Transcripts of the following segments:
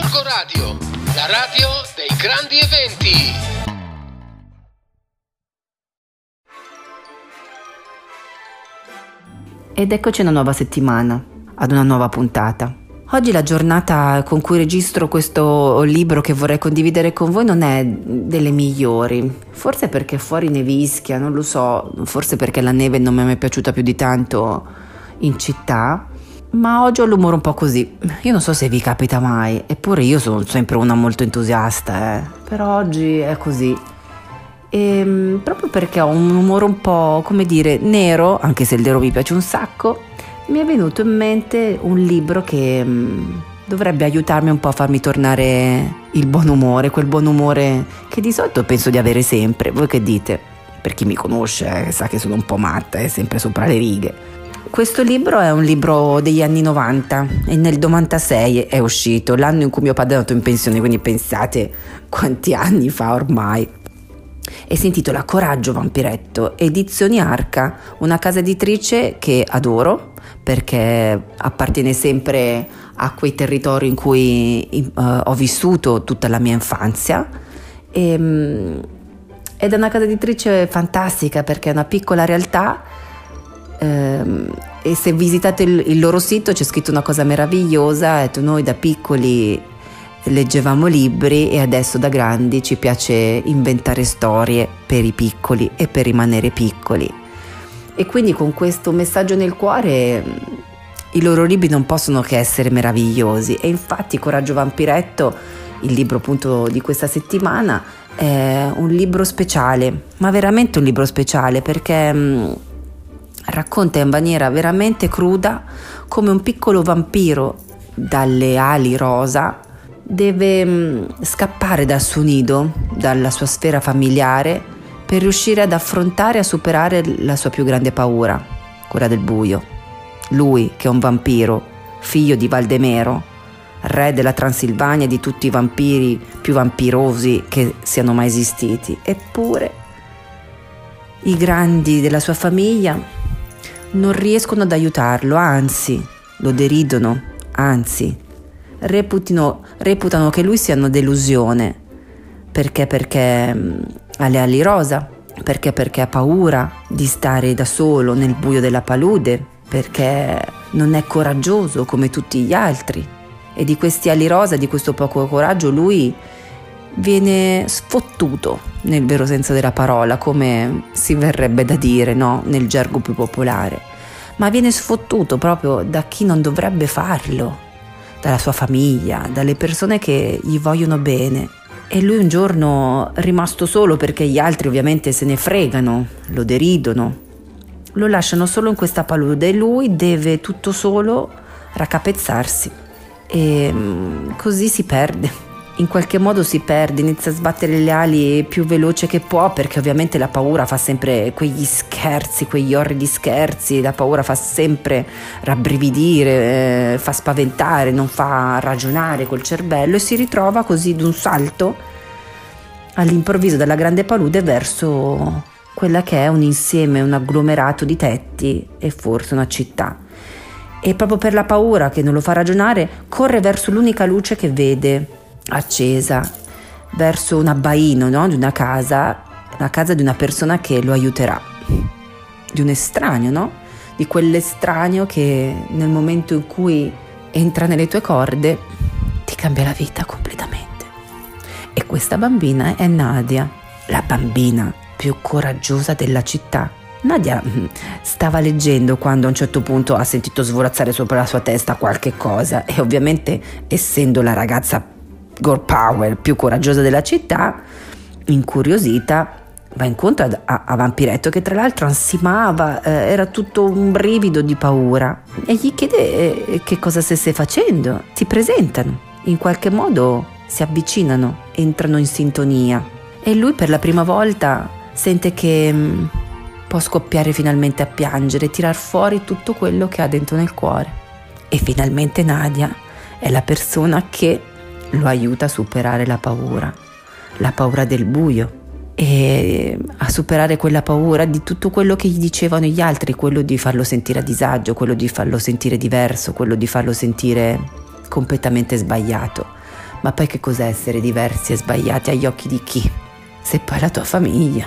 Gorgo Radio, la radio dei grandi eventi. Ed eccoci una nuova settimana, ad una nuova puntata. Oggi la giornata con cui registro questo libro che vorrei condividere con voi non è delle migliori, forse perché fuori nevischia, non lo so, forse perché la neve non mi è mai piaciuta più di tanto in città, ma oggi ho l'umore un po' così. Io non so se vi capita mai, eppure io sono sempre una molto entusiasta, eh. però oggi è così. E, ehm, proprio perché ho un umore un po', come dire, nero, anche se il nero mi piace un sacco, mi è venuto in mente un libro che mm, dovrebbe aiutarmi un po' a farmi tornare il buon umore, quel buon umore che di solito penso di avere sempre. Voi che dite? Per chi mi conosce eh, sa che sono un po' matta, è eh, sempre sopra le righe. Questo libro è un libro degli anni 90 e nel 96 è uscito, l'anno in cui mio padre è andato in pensione, quindi pensate quanti anni fa ormai. E si intitola Coraggio Vampiretto, edizioni Arca, una casa editrice che adoro perché appartiene sempre a quei territori in cui uh, ho vissuto tutta la mia infanzia. E, um, ed è una casa editrice fantastica perché è una piccola realtà e se visitate il, loro sito c'è scritto una cosa meravigliosa, noi da piccoli leggevamo libri e adesso da grandi ci piace inventare storie per i piccoli e per rimanere piccoli. E quindi con questo messaggio nel cuore i loro libri non possono che essere meravigliosi e infatti Coraggio Vampiretto, il libro appunto di questa settimana, è un libro speciale, ma veramente un libro speciale perché mh, racconta in maniera veramente cruda come un piccolo vampiro dalle ali rosa deve mm, scappare dal suo nido, dalla sua sfera familiare, per riuscire ad affrontare e a superare la sua più grande paura, quella del buio. Lui, che è un vampiro, figlio di Valdemero, re della Transilvania e di tutti i vampiri più vampirosi che siano mai esistiti. Eppure i grandi della sua famiglia non riescono ad aiutarlo, anzi lo deridono, anzi reputino, reputano che lui sia una delusione. Perché? Perché mm, ha le ali rosa, perché? Perché ha paura di stare da solo nel buio della palude, perché non è coraggioso come tutti gli altri. E di questi ali rosa, di questo poco coraggio, lui viene sfottuto nel vero senso della parola, come si verrebbe da dire no? nel gergo più popolare, ma viene sfottuto proprio da chi non dovrebbe farlo dalla sua famiglia, dalle persone che gli vogliono bene. E lui un giorno, rimasto solo perché gli altri ovviamente se ne fregano, lo deridono, lo lasciano solo in questa palude e lui deve tutto solo raccapezzarsi. E mm, così si perde in qualche modo si perde, inizia a sbattere le ali più veloce che può perché ovviamente la paura fa sempre quegli scherzi, quegli orridi scherzi, la paura fa sempre rabbrividire, eh, fa spaventare, non fa ragionare col cervello e si ritrova così d'un salto all'improvviso dalla grande palude verso quella che è un insieme, un agglomerato di tetti e forse una città. E proprio per la paura che non lo fa ragionare, corre verso l'unica luce che vede accesa verso un abbaino no? di una casa, la casa di una persona che lo aiuterà, di un estraneo, no? di quell'estraneo che nel momento in cui entra nelle tue corde ti cambia la vita completamente. E questa bambina è Nadia, la bambina più coraggiosa della città. Nadia mm, stava leggendo quando a un certo punto ha sentito svolazzare sopra la sua testa qualche cosa e ovviamente essendo la ragazza girl power più coraggiosa della città, incuriosita, va incontro a, a, a Vampiretto che tra l'altro ansimava, eh, era tutto un brivido di paura e gli chiede eh, che cosa stesse facendo. Si presentano, in qualche modo si avvicinano, entrano in sintonia e lui per la prima volta sente che mh, mm, può scoppiare finalmente a piangere, tirar fuori tutto quello che ha dentro nel cuore. E finalmente Nadia è la persona che lo aiuta a superare la paura, la paura del buio e a superare quella paura di tutto quello che gli dicevano gli altri, quello di farlo sentire a disagio, quello di farlo sentire diverso, quello di farlo sentire completamente sbagliato. Ma poi che cos'è essere diversi e sbagliati agli occhi di chi? Se poi la tua famiglia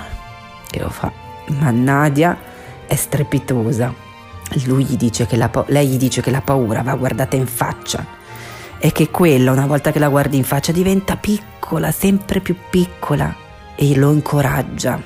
che lo fa. Ma Nadia è strepitosa. Gli dice la lei gli dice che la paura va guardata in faccia e che quella, una volta che la guardi in faccia, diventa piccola, sempre più piccola e lo incoraggia.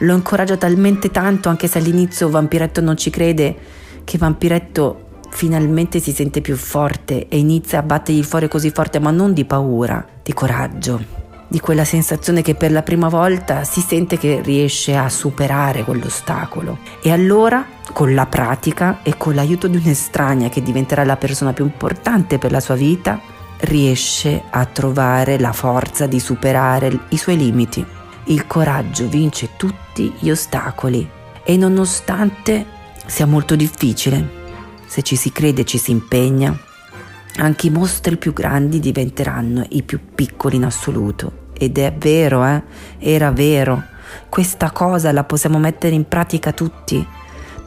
Lo incoraggia talmente tanto, anche se all'inizio Vampiretto non ci crede, che Vampiretto finalmente si sente più forte e inizia a battergli fuori così forte, ma non di paura, di coraggio, di quella sensazione che per la prima volta si sente che riesce a superare quell'ostacolo. E allora, con la pratica e con l'aiuto di un'estranea che diventerà la persona più importante per la sua vita, riesce a trovare la forza di superare i suoi limiti. Il coraggio vince tutti gli ostacoli e nonostante sia molto difficile, se ci si crede e ci si impegna, anche i mostri più grandi diventeranno i più piccoli in assoluto. Ed è vero, eh? Era vero. Questa cosa la possiamo mettere in pratica tutti.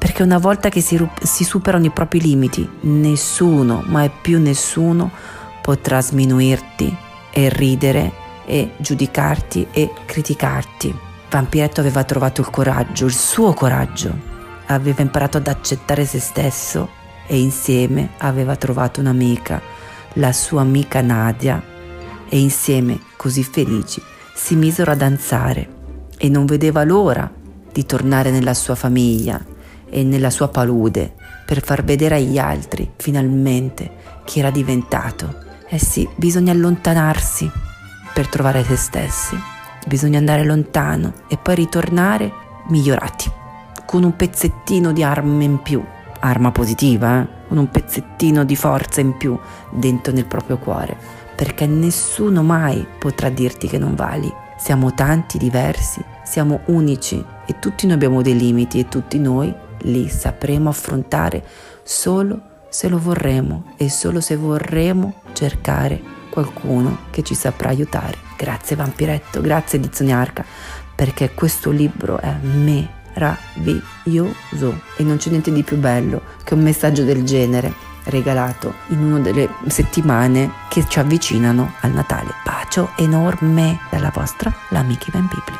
Perché una volta che si, si superano i propri limiti, nessuno, ma è più nessuno, potrà sminuirti e ridere e giudicarti e criticarti. Vampiretto aveva trovato il coraggio, il suo coraggio. Aveva imparato ad accettare se stesso e insieme aveva trovato un'amica, la sua amica Nadia, e insieme, così felici, si misero a danzare e non vedeva l'ora di tornare nella sua famiglia e nella sua palude per far vedere agli altri finalmente chi era diventato. Eh sì, bisogna allontanarsi per trovare se stessi, bisogna andare lontano e poi ritornare migliorati, con un pezzettino di arma in più arma positiva, eh? con un pezzettino di forza in più dentro nel proprio cuore, perché nessuno mai potrà dirti che non vali. Siamo tanti, diversi, siamo unici e tutti noi abbiamo dei limiti e tutti noi li sapremo affrontare solo se lo vorremo e solo se vorremo cercare qualcuno che ci saprà aiutare. Grazie Vampiretto, grazie Edizione Arca, perché questo libro è me meraviglioso e non c'è niente di più bello che un messaggio del genere regalato in una delle settimane che ci avvicinano al Natale. Bacio enorme dalla vostra l'amica Van Pipli.